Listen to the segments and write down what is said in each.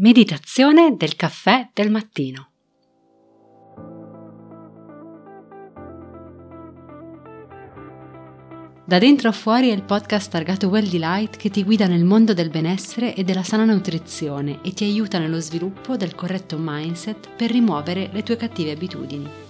Meditazione del caffè del mattino. Da dentro a fuori è il podcast targato Well Delight che ti guida nel mondo del benessere e della sana nutrizione e ti aiuta nello sviluppo del corretto mindset per rimuovere le tue cattive abitudini.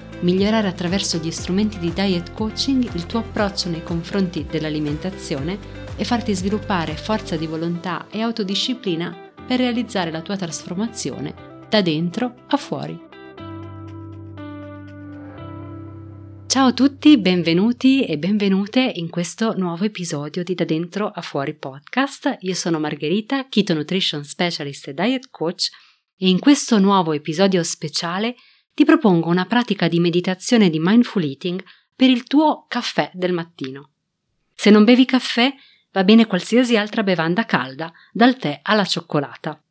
Migliorare attraverso gli strumenti di diet coaching il tuo approccio nei confronti dell'alimentazione e farti sviluppare forza di volontà e autodisciplina per realizzare la tua trasformazione da dentro a fuori. Ciao a tutti, benvenuti e benvenute in questo nuovo episodio di Da Dentro a Fuori podcast. Io sono Margherita, Keto Nutrition Specialist e Diet Coach e in questo nuovo episodio speciale ti propongo una pratica di meditazione di mindful eating per il tuo caffè del mattino. Se non bevi caffè, Va bene qualsiasi altra bevanda calda, dal tè alla cioccolata.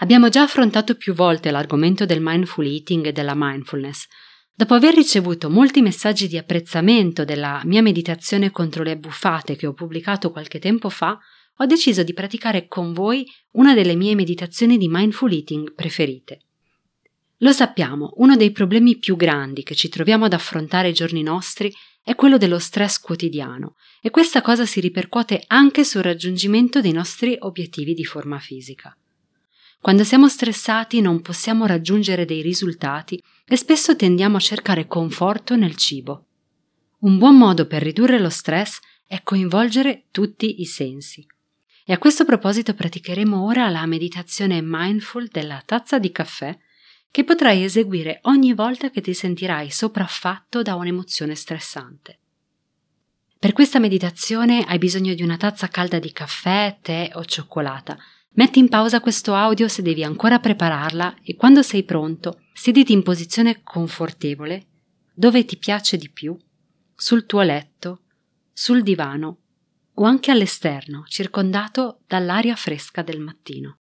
Abbiamo già affrontato più volte l'argomento del mindful eating e della mindfulness. Dopo aver ricevuto molti messaggi di apprezzamento della mia meditazione contro le abbuffate che ho pubblicato qualche tempo fa, ho deciso di praticare con voi una delle mie meditazioni di mindful eating preferite. Lo sappiamo, uno dei problemi più grandi che ci troviamo ad affrontare ai giorni nostri è quello dello stress quotidiano e questa cosa si ripercuote anche sul raggiungimento dei nostri obiettivi di forma fisica. Quando siamo stressati non possiamo raggiungere dei risultati e spesso tendiamo a cercare conforto nel cibo. Un buon modo per ridurre lo stress è coinvolgere tutti i sensi. E a questo proposito praticheremo ora la meditazione mindful della tazza di caffè che potrai eseguire ogni volta che ti sentirai sopraffatto da un'emozione stressante. Per questa meditazione hai bisogno di una tazza calda di caffè, tè o cioccolata. Metti in pausa questo audio se devi ancora prepararla e quando sei pronto, sediti in posizione confortevole, dove ti piace di più, sul tuo letto, sul divano o anche all'esterno, circondato dall'aria fresca del mattino.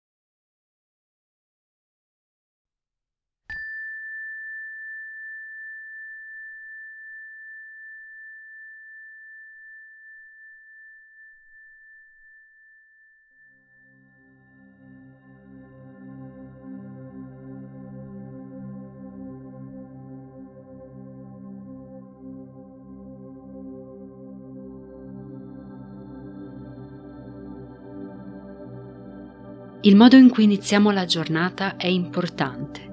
Il modo in cui iniziamo la giornata è importante.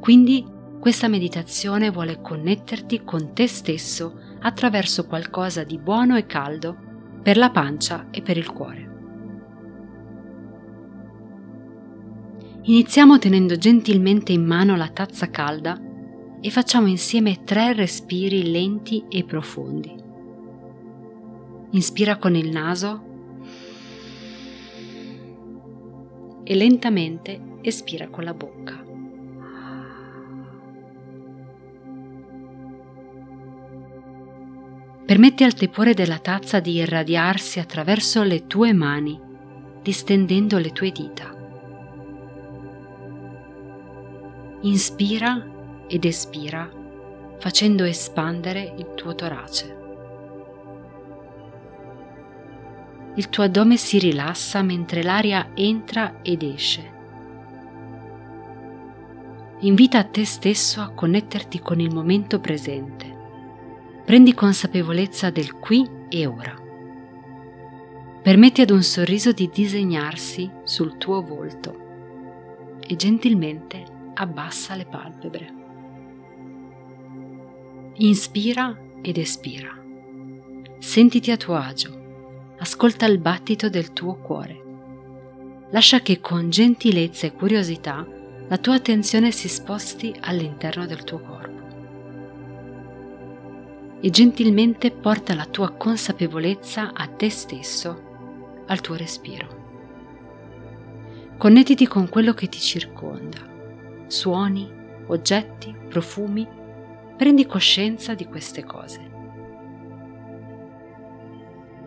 Quindi questa meditazione vuole connetterti con te stesso attraverso qualcosa di buono e caldo per la pancia e per il cuore. Iniziamo tenendo gentilmente in mano la tazza calda e facciamo insieme tre respiri lenti e profondi. Inspira con il naso e lentamente espira con la bocca. Permetti al tepore della tazza di irradiarsi attraverso le tue mani, distendendo le tue dita. Inspira ed espira, facendo espandere il tuo torace. Il tuo addome si rilassa mentre l'aria entra ed esce. Invita a te stesso a connetterti con il momento presente. Prendi consapevolezza del qui e ora. Permetti ad un sorriso di disegnarsi sul tuo volto e gentilmente abbassa le palpebre. Inspira ed espira. Sentiti a tuo agio ascolta il battito del tuo cuore. Lascia che con gentilezza e curiosità la tua attenzione si sposti all'interno del tuo corpo. E gentilmente porta la tua consapevolezza a te stesso, al tuo respiro. Connettiti con quello che ti circonda, suoni, oggetti, profumi, prendi coscienza di queste cose.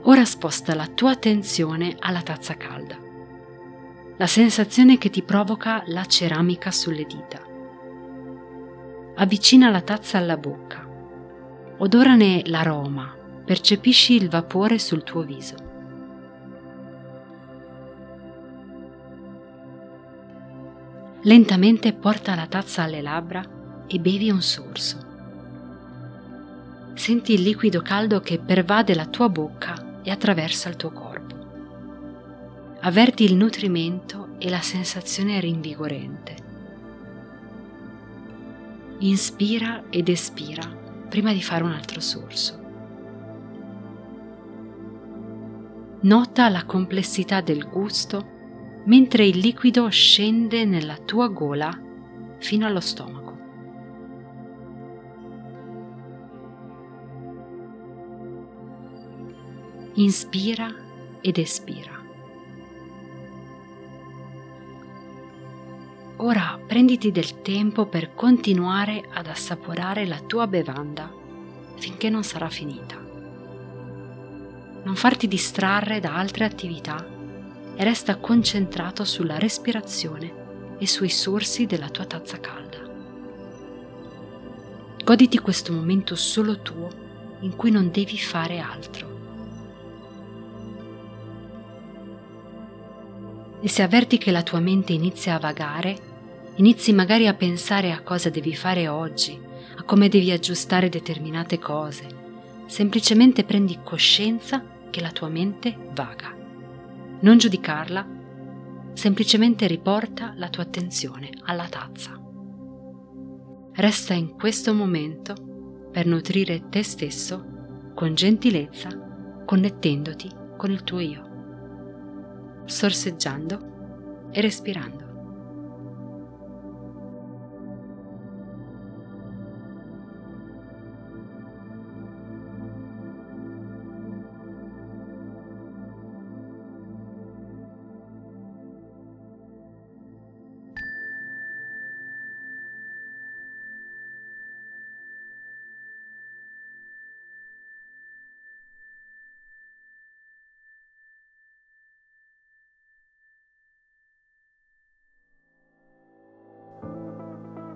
Ora sposta la tua attenzione alla tazza calda, la sensazione che ti provoca la ceramica sulle dita. Avvicina la tazza alla bocca, odorane l'aroma, percepisci il vapore sul tuo viso. Lentamente porta la tazza alle labbra e bevi un sorso. Senti il liquido caldo che pervade la tua bocca e attraversa il tuo corpo. Avverti il nutrimento e la sensazione rinvigorente. Inspira ed espira prima di fare un altro sorso. Nota la complessità del gusto mentre il liquido scende nella tua gola fino allo stomaco. Inspira ed espira. Ora prenditi del tempo per continuare ad assaporare la tua bevanda finché non sarà finita. Non farti distrarre da altre attività e resta concentrato sulla respirazione e sui sorsi della tua tazza calda. Goditi questo momento solo tuo in cui non devi fare altro. E se avverti che la tua mente inizia a vagare, inizi magari a pensare a cosa devi fare oggi, a come devi aggiustare determinate cose. Semplicemente prendi coscienza che la tua mente vaga. Non giudicarla, semplicemente riporta la tua attenzione alla tazza. Resta in questo momento per nutrire te stesso con gentilezza, connettendoti con il tuo io sorseggiando e respirando.